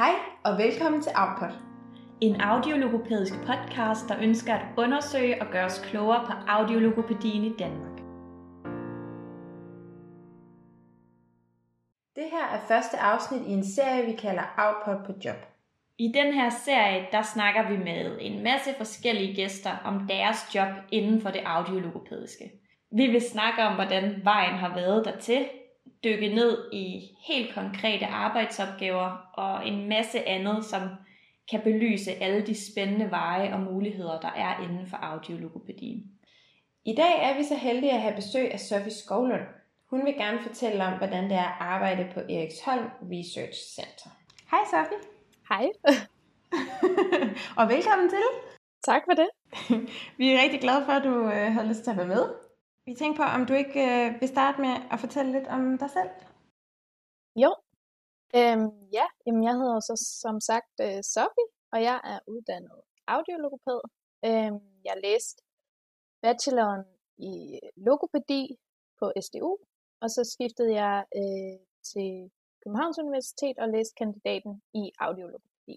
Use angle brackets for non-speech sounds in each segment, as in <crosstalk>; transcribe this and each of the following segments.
Hej og velkommen til Output. En audiologopædisk podcast, der ønsker at undersøge og gøre os klogere på audiologopædien i Danmark. Det her er første afsnit i en serie, vi kalder Output på job. I den her serie, der snakker vi med en masse forskellige gæster om deres job inden for det audiologopædiske. Vi vil snakke om, hvordan vejen har været dertil, dykke ned i helt konkrete arbejdsopgaver og en masse andet, som kan belyse alle de spændende veje og muligheder, der er inden for audiologopædien. I dag er vi så heldige at have besøg af Sofie Skovlund. Hun vil gerne fortælle om, hvordan det er at arbejde på Eriksholm Research Center. Hej Sofie. Hej. <laughs> og velkommen til. Tak for det. <laughs> vi er rigtig glade for, at du øh, havde lyst til at være med. Vi tænker på, om du ikke øh, vil starte med at fortælle lidt om dig selv? Jo. Øhm, ja, jamen jeg hedder så som sagt øh, Sofie, og jeg er uddannet audiologopæd. Øhm, jeg læste bacheloren i logopædi på SDU, og så skiftede jeg øh, til Københavns Universitet og læste kandidaten i audiologopædi.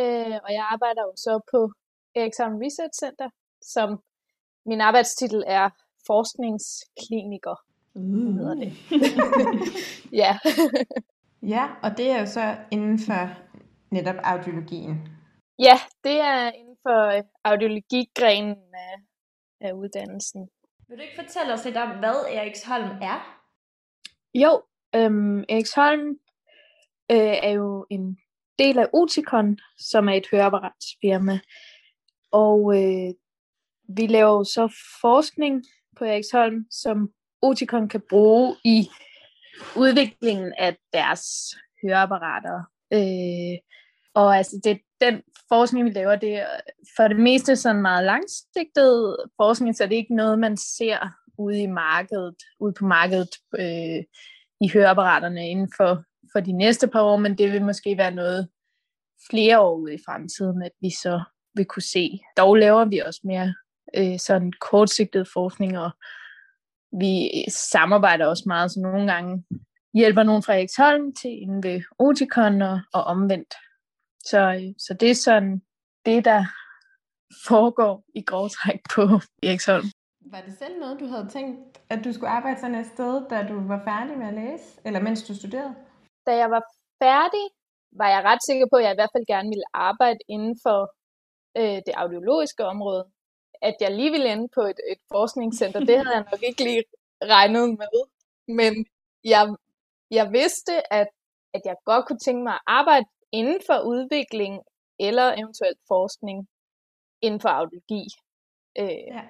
Øh, og jeg arbejder jo så på Ericsson Research Center, som min arbejdstitel er forskningskliniker, uh. hedder det. <laughs> ja. <laughs> ja, og det er jo så inden for netop audiologien. Ja, det er inden for audiologigrenen af, af uddannelsen. Vil du ikke fortælle os lidt om, hvad Eriksholm er? Jo, øhm, Eriksholm øh, er jo en del af Uticon, som er et høreapparatsfirma. Og øh, vi laver så forskning på Eriksholm, som Oticon kan bruge i udviklingen af deres høreapparater. Øh, og altså det, den forskning, vi laver, det er for det meste sådan meget langsigtet forskning, så det er ikke noget, man ser ude i markedet, ude på markedet øh, i høreapparaterne inden for, for de næste par år, men det vil måske være noget flere år ude i fremtiden, at vi så vil kunne se. Dog laver vi også mere øh, sådan kortsigtet forskning, og vi samarbejder også meget, så nogle gange hjælper nogen fra Eriksholm til en ved Oticon og, og omvendt. Så, øh, så det er sådan det, der foregår i grovtræk på Eriksholm. Var det selv noget, du havde tænkt, at du skulle arbejde sådan et sted, da du var færdig med at læse, eller mens du studerede? Da jeg var færdig, var jeg ret sikker på, at jeg i hvert fald gerne ville arbejde inden for øh, det audiologiske område at jeg lige ville ende på et, et forskningscenter, det havde jeg nok ikke lige regnet med. Men jeg, jeg vidste, at, at jeg godt kunne tænke mig at arbejde inden for udvikling eller eventuelt forskning inden for audiologi. Øh, ja.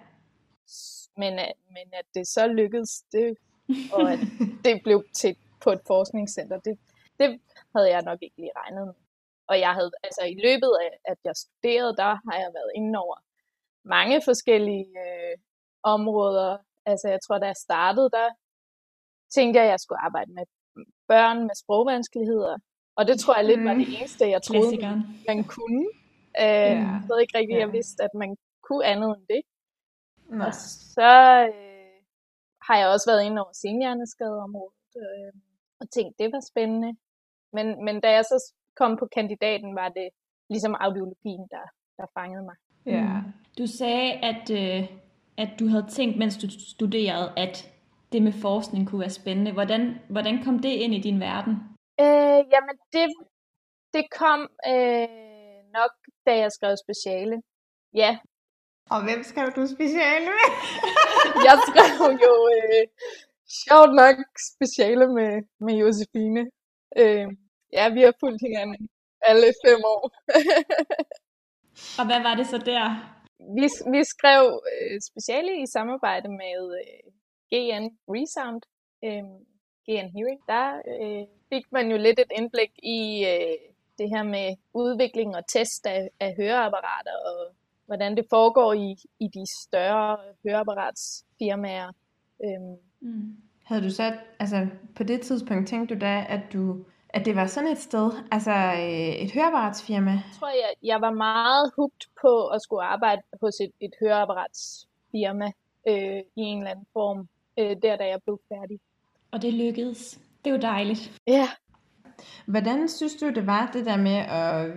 men, at, men at det så lykkedes, det, <laughs> og at det blev til på et forskningscenter, det, det havde jeg nok ikke lige regnet med. Og jeg havde, altså i løbet af, at jeg studerede, der har jeg været inde over mange forskellige øh, områder. Altså jeg tror, da jeg startede, der tænkte jeg, at jeg skulle arbejde med børn med sprogvanskeligheder. Og det tror jeg lidt var det mm. eneste, jeg troede, man, man kunne. Øh, ja. Jeg ved ikke rigtigt, ja. jeg vidste, at man kunne andet end det. Nej. Og så øh, har jeg også været inde over senhjerneskadeområdet øh, og tænkt, det var spændende. Men, men da jeg så kom på kandidaten, var det ligesom audiologien, der, der fangede mig. Ja. Du sagde, at, øh, at du havde tænkt, mens du studerede, at det med forskning kunne være spændende. Hvordan, hvordan kom det ind i din verden? Øh, jamen, det, det kom øh, nok, da jeg skrev speciale. Ja. Og hvem skrev du speciale med? <laughs> jeg skrev jo øh, sjovt nok speciale med, med Josefine. Øh, ja, vi har fulgt hinanden alle fem år. <laughs> Og hvad var det så der? Vi, vi skrev øh, speciale i samarbejde med øh, GN Resound, øh, GN Hearing. Der øh, fik man jo lidt et indblik i øh, det her med udvikling og test af, af høreapparater, og hvordan det foregår i, i de større høreapparatsfirmaer. Øh. Mm. Havde du så, altså på det tidspunkt, tænkte du da, at du at det var sådan et sted, altså øh, et høreapparatsfirma? Jeg tror, jeg, jeg var meget hugt på at skulle arbejde hos et, et høreapparatsfirma øh, i en eller anden form, øh, der da jeg blev færdig. Og det lykkedes. Det er jo dejligt. Ja. Hvordan synes du, det var det der med at,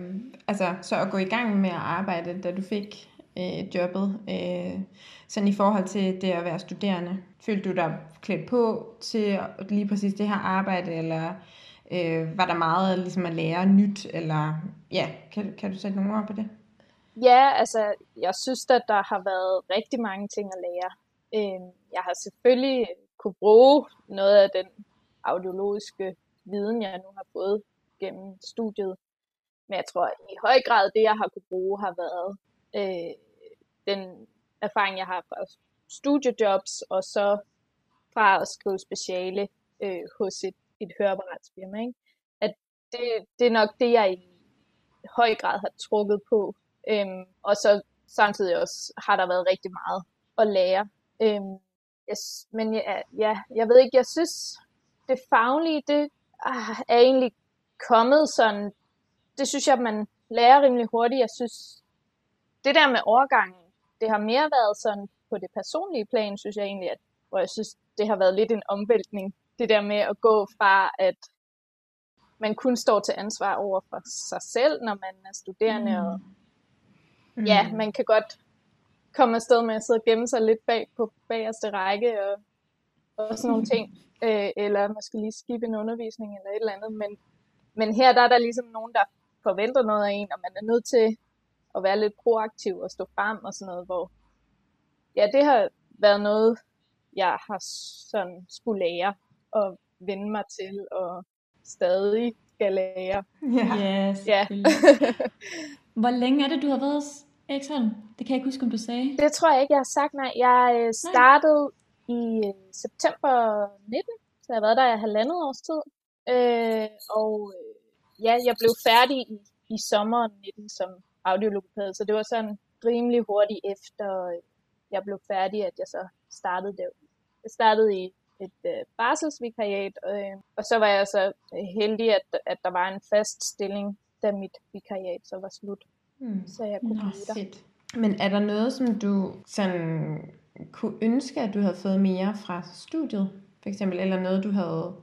altså, så at gå i gang med at arbejde, da du fik øh, jobbet, øh, sådan i forhold til det at være studerende? Følte du dig klædt på til lige præcis det her arbejde, eller øh, var der meget ligesom at lære nyt, eller ja, kan, kan du sætte nogle ord på det? Ja, altså, jeg synes, at der har været rigtig mange ting at lære. Øh, jeg har selvfølgelig kunne bruge noget af den audiologiske viden, jeg nu har fået gennem studiet. Men jeg tror i høj grad, det jeg har kunne bruge, har været øh, den erfaring, jeg har fra studiejobs, og så fra at skrive speciale øh, hos et, et høreapparatsfirma. Ikke? At det, det er nok det, jeg i høj grad har trukket på. Øhm, og så samtidig også har der været rigtig meget at lære. Øhm, yes, men ja, ja, jeg ved ikke, jeg synes, det faglige, det ah, er egentlig kommet sådan, det synes jeg, man lærer rimelig hurtigt. Jeg synes, det der med overgangen, det har mere været sådan på det personlige plan, synes jeg egentlig, at, hvor jeg synes, det har været lidt en omvæltning. Det der med at gå fra, at man kun står til ansvar over for sig selv, når man er studerende, mm. og mm. ja, man kan godt komme afsted med at sidde og gemme sig lidt bag på bagerste række, og, og sådan nogle <laughs> ting, øh, eller måske lige skippe en undervisning, eller et eller andet, men, men her der er der ligesom nogen, der forventer noget af en, og man er nødt til at være lidt proaktiv og stå frem og sådan noget, hvor ja, det har været noget, jeg har sådan skulle lære og vende mig til, og stadig skal lære. Ja, yes, ja. Hvor længe er det, du har været hos Eriksholm? Det kan jeg ikke huske, om du sagde. Det tror jeg ikke, jeg har sagt, nej. Jeg øh, startede nej. i øh, september 19, så jeg har været der i halvandet års tid. Øh, og øh, ja, jeg blev færdig i, i sommeren 19 som audiologopæd, så det var sådan rimelig hurtigt efter jeg blev færdig, at jeg så startede der. Jeg startede i et øh, barselsvikariat, øh, og så var jeg så heldig, at, at der var en fast stilling, da mit vikariat så var slut. Mm. Så jeg kunne Nå, blive der. Men er der noget, som du sådan kunne ønske, at du havde fået mere fra studiet, for eksempel, eller noget, du havde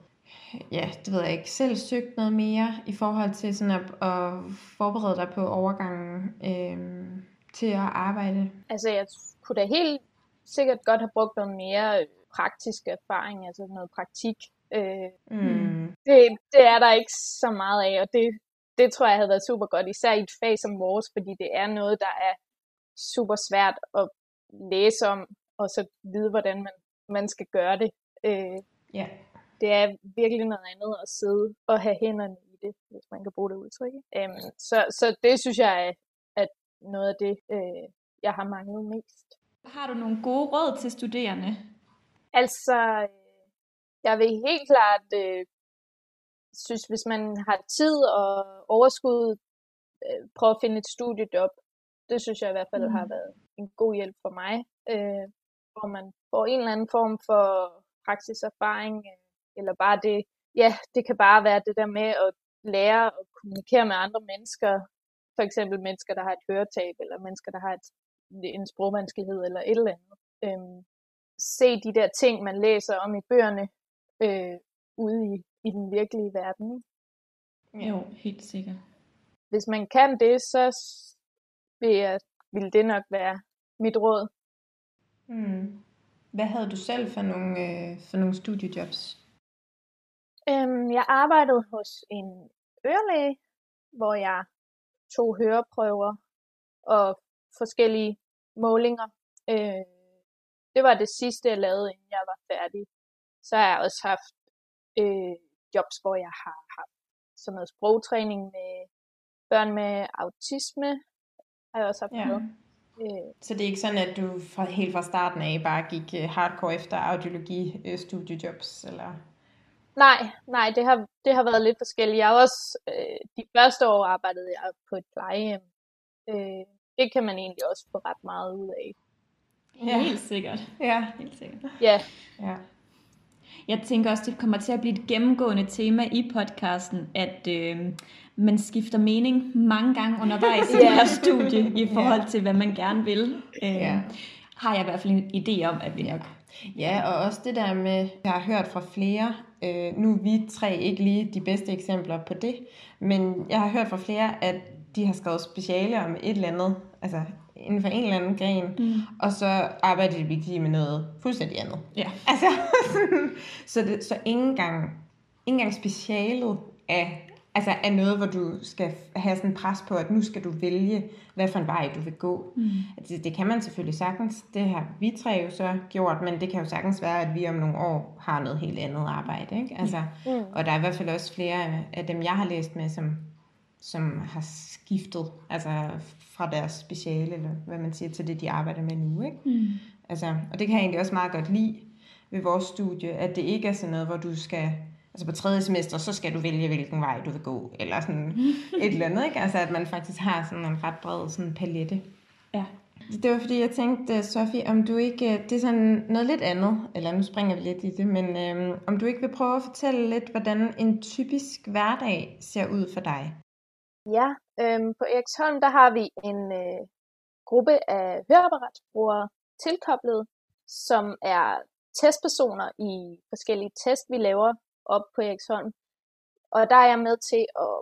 ja, det ved jeg ikke, selv søgt noget mere i forhold til sådan at, at forberede dig på overgangen øh, til at arbejde? Altså, jeg kunne da helt sikkert godt have brugt noget mere praktisk erfaring, altså noget praktik. Øh, mm. det, det er der ikke så meget af, og det, det tror jeg havde været super godt, især i et fag som vores, fordi det er noget, der er super svært at læse om, og så vide, hvordan man, man skal gøre det. Øh, yeah det er virkelig noget andet at sidde og have hænderne i det, hvis man kan bruge det udtryk. Øhm, så, så det synes jeg er at noget af det, øh, jeg har manglet mest. Har du nogle gode råd til studerende? Altså, jeg vil helt klart øh, synes, hvis man har tid og overskud, øh, prøve at finde et studiejob. Det synes jeg i hvert fald mm. har været en god hjælp for mig, øh, hvor man får en eller anden form for praksiserfaring, øh, eller bare det, ja, det kan bare være det der med at lære at kommunikere med andre mennesker, for eksempel mennesker, der har et høretab, eller mennesker, der har et, en sprogvanskelighed, eller et eller andet. Øhm, se de der ting, man læser om i bøgerne, øh, ude i, i den virkelige verden. Jo, helt sikkert. Hvis man kan det, så vil, jeg, vil det nok være mit råd. Mm. Hvad havde du selv for nogle, øh, for nogle studiejobs? Øhm, jeg arbejdede hos en ørelæge, hvor jeg tog høreprøver og forskellige målinger. Øh, det var det sidste, jeg lavede, inden jeg var færdig. Så har jeg også haft øh, jobs, hvor jeg har haft sådan noget sprogtræning med børn med autisme. Har jeg også haft ja. noget. Øh. Så det er ikke sådan, at du fra, helt fra starten af bare gik øh, hardcore efter audiologi øh, studiejobs? Eller? Nej, nej, det har, det har været lidt forskelligt. Jeg har også, øh, de første år arbejdede jeg på et plejehjem. Øh, det kan man egentlig også få ret meget ud af. Ja. Helt sikkert. Ja. Helt sikkert. Ja. ja. Jeg tænker også, det kommer til at blive et gennemgående tema i podcasten, at øh, man skifter mening mange gange undervejs i <laughs> det her studie, i forhold til, hvad man gerne vil. Øh, ja. Har jeg i hvert fald en idé om, at vi nok Ja, og også det der med, jeg har hørt fra flere, Øh, nu er vi tre ikke lige de bedste eksempler på det, men jeg har hørt fra flere, at de har skrevet speciale om et eller andet, altså inden for en eller anden gren, mm. og så arbejder de virkelig med noget fuldstændig andet. Ja. Altså, så, det, så ingen gang, ingen gang specialet af, altså er noget, hvor du skal have sådan pres på, at nu skal du vælge, hvad for en vej du vil gå. Mm. Altså, det kan man selvfølgelig sagtens. Det har vi tre jo så gjort, men det kan jo sagtens være, at vi om nogle år har noget helt andet arbejde. Ikke? Altså, mm. Og der er i hvert fald også flere af dem, jeg har læst med, som som har skiftet altså fra deres speciale, eller hvad man siger, til det, de arbejder med nu. Ikke? Mm. Altså, og det kan jeg egentlig også meget godt lide ved vores studie, at det ikke er sådan noget, hvor du skal, altså på tredje semester, så skal du vælge, hvilken vej du vil gå, eller sådan <laughs> et eller andet, ikke? Altså at man faktisk har sådan en ret bred sådan palette. Ja. Det var fordi, jeg tænkte, Sofie, om du ikke, det er sådan noget lidt andet, eller nu springer vi lidt i det, men øhm, om du ikke vil prøve at fortælle lidt, hvordan en typisk hverdag ser ud for dig? Ja, øhm, på Eriksholm der har vi en øh, gruppe af høreapparatsbrugere tilkoblet, som er testpersoner i forskellige test, vi laver op på Eriksholm. Og der er jeg med til at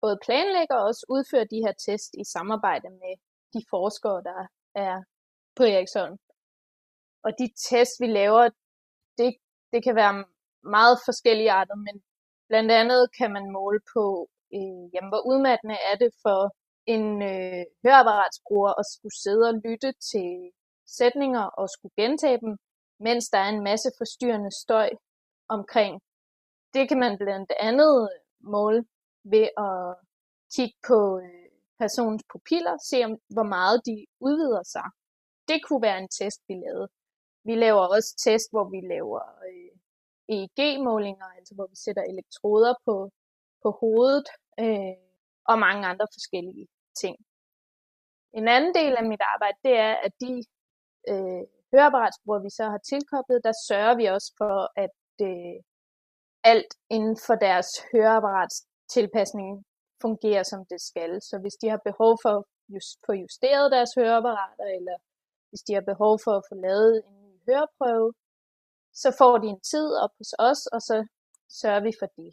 både planlægge og også udføre de her test i samarbejde med de forskere, der er på Eriksholm. Og de test, vi laver, det, det kan være meget forskellige arter, men blandt andet kan man måle på øh, jamen, hvor udmattende er det for en øh, høreapparatsbruger at skulle sidde og lytte til sætninger og skulle gentage dem, mens der er en masse forstyrrende støj omkring. Det kan man blandt andet øh, måle ved at kigge på øh, personens pupiller, se om, hvor meget de udvider sig. Det kunne være en test, vi lavede. Vi laver også test, hvor vi laver øh, EEG-målinger, altså hvor vi sætter elektroder på, på hovedet øh, og mange andre forskellige ting. En anden del af mit arbejde, det er, at de øh, høreapparatsbrugere, vi så har tilkoblet, der sørger vi også for, at øh, alt inden for deres høreapparatstilpasning fungerer, som det skal. Så hvis de har behov for at just, få justeret deres høreapparater, eller hvis de har behov for at få lavet en ny høreprøve, så får de en tid op hos os, og så sørger vi for det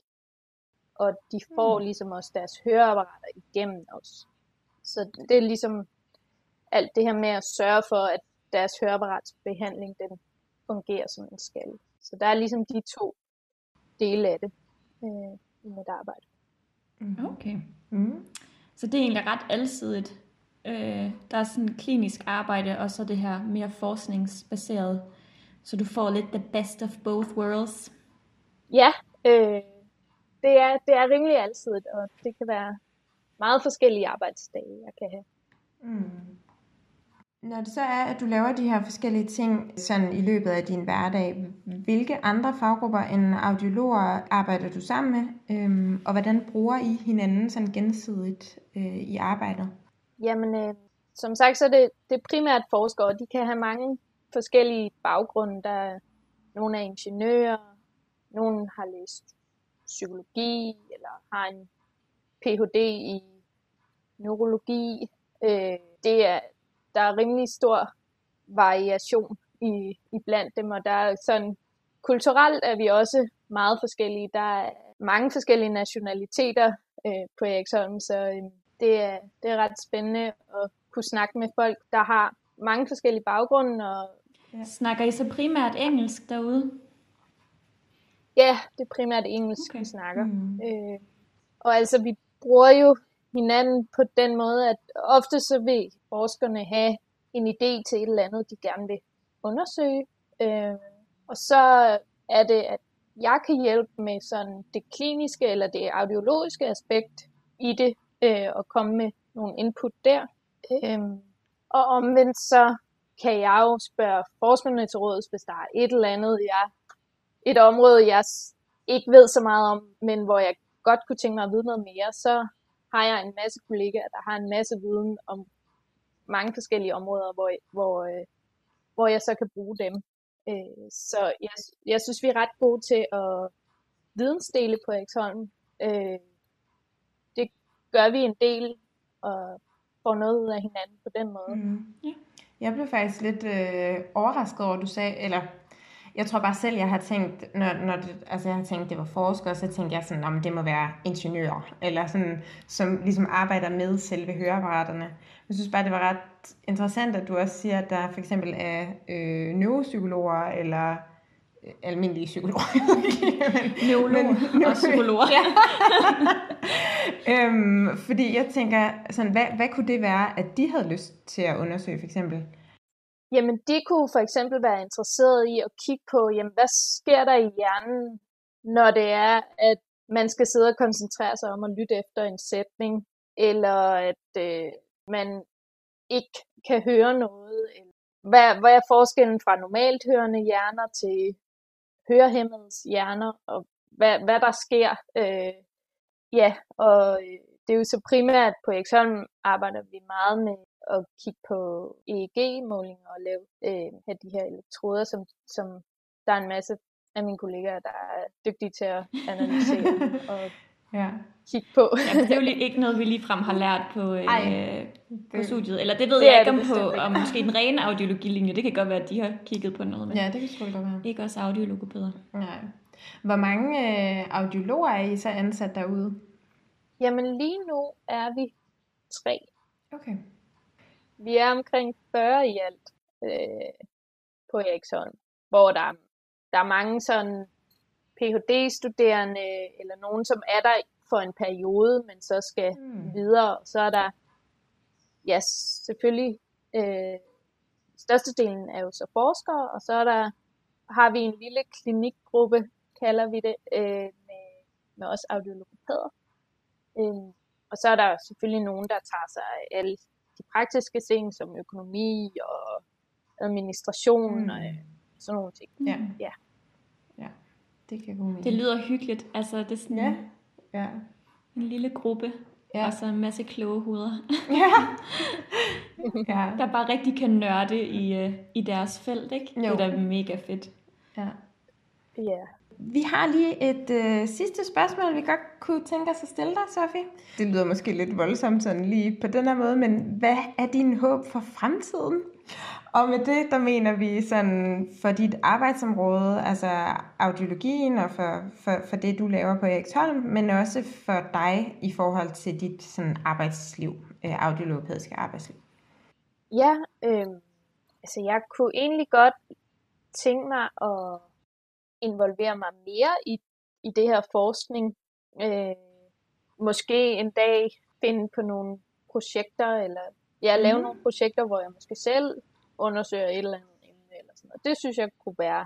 og de får mm. ligesom også deres høreapparater igennem os. Så det er ligesom alt det her med at sørge for, at deres høreapparatsbehandling den fungerer som den skal. Så der er ligesom de to dele af det øh, i mit arbejde. Mm. Okay. Mm. Så det er egentlig ret alsidigt. Øh, der er sådan klinisk arbejde, og så det her mere forskningsbaseret. Så du får lidt the best of both worlds. Ja, øh, det er, det er rimelig altid, og det kan være meget forskellige arbejdsdage, jeg kan have. Mm. Når det så er, at du laver de her forskellige ting sådan i løbet af din hverdag, hvilke andre faggrupper end audiologer arbejder du sammen med, øhm, og hvordan bruger I hinanden sådan gensidigt øh, i arbejdet? Jamen, øh, som sagt, så er det, det er primært forskere, de kan have mange forskellige baggrunde. Der er nogle er ingeniører, nogle har læst psykologi, eller har en Ph.D. i neurologi. Øh, det er, der er rimelig stor variation i, i blandt dem, og der er sådan, kulturelt er vi også meget forskellige. Der er mange forskellige nationaliteter øh, på Eriksholm, så øh, det, er, det er ret spændende at kunne snakke med folk, der har mange forskellige baggrunde. Og, ja. Snakker I så primært engelsk derude? Ja, det er primært engelsk, okay. vi snakker. Mm. Øh, og altså, vi bruger jo hinanden på den måde, at ofte så vil forskerne have en idé til et eller andet, de gerne vil undersøge. Øh, og så er det, at jeg kan hjælpe med sådan det kliniske eller det audiologiske aspekt i det, øh, og komme med nogle input der. Øh, og omvendt så kan jeg jo spørge forskerne til råds, hvis der er et eller andet, jeg et område, jeg ikke ved så meget om, men hvor jeg godt kunne tænke mig at vide noget mere, så har jeg en masse kollegaer, der har en masse viden om mange forskellige områder, hvor, hvor, øh, hvor jeg så kan bruge dem. Øh, så jeg, jeg synes, vi er ret gode til at vidensdele på Eriksholm. Øh, det gør vi en del, og får noget ud af hinanden på den måde. Mm. Jeg blev faktisk lidt øh, overrasket over, at du sagde, eller jeg tror bare selv, jeg har tænkt, når, når det, altså jeg har tænkt, det var forskere, så tænkte jeg sådan, om det må være ingeniører, eller sådan, som ligesom arbejder med selve høreapparaterne. Jeg synes bare, det var ret interessant, at du også siger, at der for eksempel er øh, neuropsykologer, eller øh, almindelige psykologer. <laughs> Neurologer og <laughs> psykologer. ja. <laughs> øhm, fordi jeg tænker, sådan, hvad, hvad kunne det være, at de havde lyst til at undersøge for eksempel? Jamen, de kunne for eksempel være interesseret i at kigge på, jamen, hvad sker der i hjernen, når det er, at man skal sidde og koncentrere sig om at lytte efter en sætning, eller at øh, man ikke kan høre noget. Eller Hvad, hvad er forskellen fra normalt hørende hjerner til hørehæmmedes hjerner, og hvad, hvad der sker. Øh, ja, og øh, det er jo så primært på Eksholm arbejder vi meget med at kigge på EEG-målinger og lave øh, have de her elektroder, som, som der er en masse af mine kollegaer, der er dygtige til at analysere <laughs> og ja. kigge på. ja, det er jo ikke noget, vi ligefrem har lært på, øh, Ej, på studiet. Eller det ved det jeg ikke om på, om måske den rene audiologilinje. Det kan godt være, at de har kigget på noget. Men ja, det kan selvfølgelig godt være. Ikke også audiologopæder. Nej. Hvor mange øh, audiologer er I så ansat derude? Jamen lige nu er vi tre. Okay. Vi er omkring 40 i alt øh, på Eriksholm, hvor der, der er mange sådan Ph.D.-studerende, eller nogen, som er der for en periode, men så skal mm. videre. Så er der, ja, selvfølgelig, øh, størstedelen er jo så forskere, og så er der, har vi en lille klinikgruppe, kalder vi det, øh, med, med også audiologopæder. Øh, og så er der selvfølgelig nogen, der tager sig af alle de praktiske ting, som økonomi og administration mm. og sådan nogle ting. Ja. ja. ja. Det kan gå Det lyder hyggeligt. Altså, det er sådan ja. Ja. en lille gruppe. Ja. Og så en masse kloge hoveder. <laughs> Ja. ja. Der bare rigtig kan nørde i, uh, i deres felt, ikke? Jo. Det er da mega fedt. Ja. Ja. Vi har lige et øh, sidste spørgsmål, vi godt kunne tænke os at stille dig, Sofie. Det lyder måske lidt voldsomt sådan lige på den her måde, men hvad er din håb for fremtiden? Og med det, der mener vi sådan for dit arbejdsområde, altså audiologien og for, for, for det, du laver på Eriksholm, men også for dig i forhold til dit sådan arbejdsliv, øh, audiologopædiske arbejdsliv. Ja, øh, altså jeg kunne egentlig godt tænke mig at involvere mig mere i, i det her forskning. Øh, måske en dag finde på nogle projekter, eller ja, lave mm. nogle projekter, hvor jeg måske selv undersøger et eller andet emne. Eller sådan noget. Det synes jeg kunne være,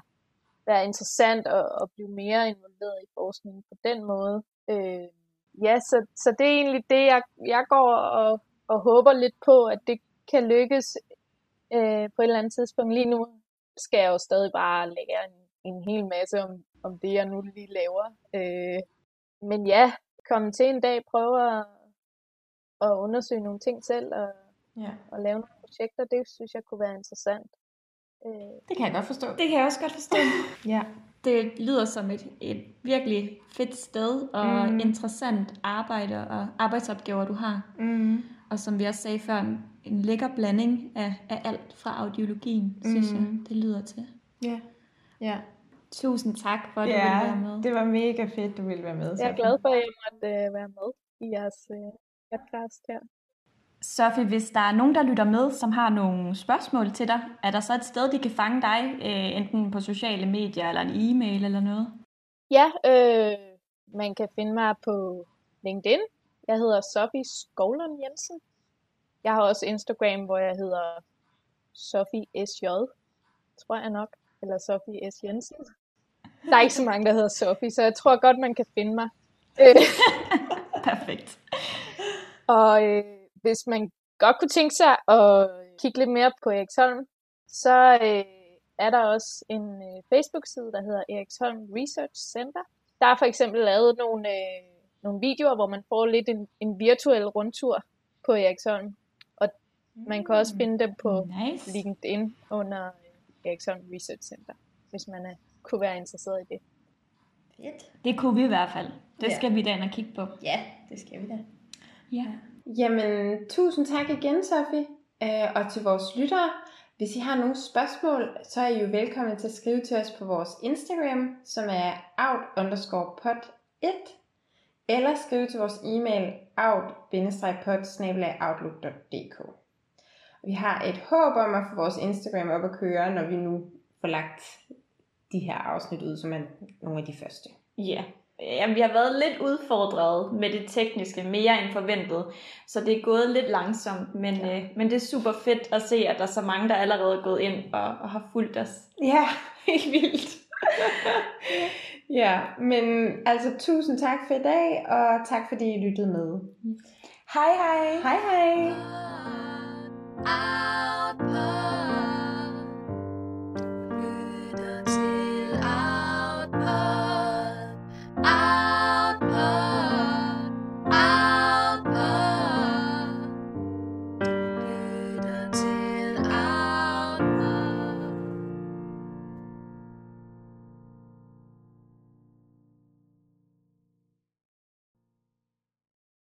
være interessant at, at blive mere involveret i forskningen på den måde. Øh, ja, så, så det er egentlig det, jeg, jeg går og, og håber lidt på, at det kan lykkes øh, på et eller andet tidspunkt. Lige nu skal jeg jo stadig bare lægge en en hel masse om, om det, jeg nu lige laver. Øh, men ja, komme til en dag prøve at, at undersøge nogle ting selv og, ja. og lave nogle projekter, det synes jeg kunne være interessant. Øh, det kan jeg godt forstå. Det kan jeg også godt forstå. <laughs> ja. Det lyder som et, et virkelig fedt sted og mm. interessant arbejde og arbejdsopgaver, du har. Mm. Og som vi også sagde før, en lækker blanding af, af alt fra audiologien, mm. synes jeg, det lyder til. Ja. Ja. Tusind tak for, at ja, du ville være med. det var mega fedt, du ville være med. Jeg er glad for, at jeg måtte uh, være med i jeres uh, podcast her. Sofie, hvis der er nogen, der lytter med, som har nogle spørgsmål til dig, er der så et sted, de kan fange dig, øh, enten på sociale medier eller en e-mail eller noget? Ja, øh, man kan finde mig på LinkedIn. Jeg hedder Sofie Skovlund Jensen. Jeg har også Instagram, hvor jeg hedder Sofie SJ, tror jeg nok, eller Sofie S. Jensen. Der er ikke så mange, der hedder Sofie, så jeg tror godt, man kan finde mig. <laughs> Perfekt. Og øh, hvis man godt kunne tænke sig at kigge lidt mere på Eriksholm, så øh, er der også en øh, Facebook-side, der hedder Eriksholm Research Center. Der er for eksempel lavet nogle, øh, nogle videoer, hvor man får lidt en, en virtuel rundtur på Eriksholm. Og man kan også mm. finde dem på nice. LinkedIn under øh, Eriksholm Research Center, hvis man er kunne være interesseret i det. Fedt. Det kunne vi i hvert fald. Det ja. skal vi da ind og kigge på. Ja, det skal vi da. Ja. Jamen, tusind tak igen, Sofie. Øh, og til vores lyttere, Hvis I har nogle spørgsmål, så er I jo velkommen til at skrive til os på vores Instagram, som er out underscore pod 1, eller skrive til vores e-mail out-pod-outlook.dk. Vi har et håb om at få vores Instagram op at køre, når vi nu får lagt de her afsnit ud, som er nogle af de første. Ja, Jamen, vi har været lidt udfordret med det tekniske, mere end forventet, så det er gået lidt langsomt, men, ja. øh, men det er super fedt at se, at der er så mange, der allerede er gået ind og, og har fulgt os. Ja, <laughs> helt vildt. <laughs> ja, men altså tusind tak for i dag, og tak fordi I lyttede med. Hej hej! Hej hej! Output.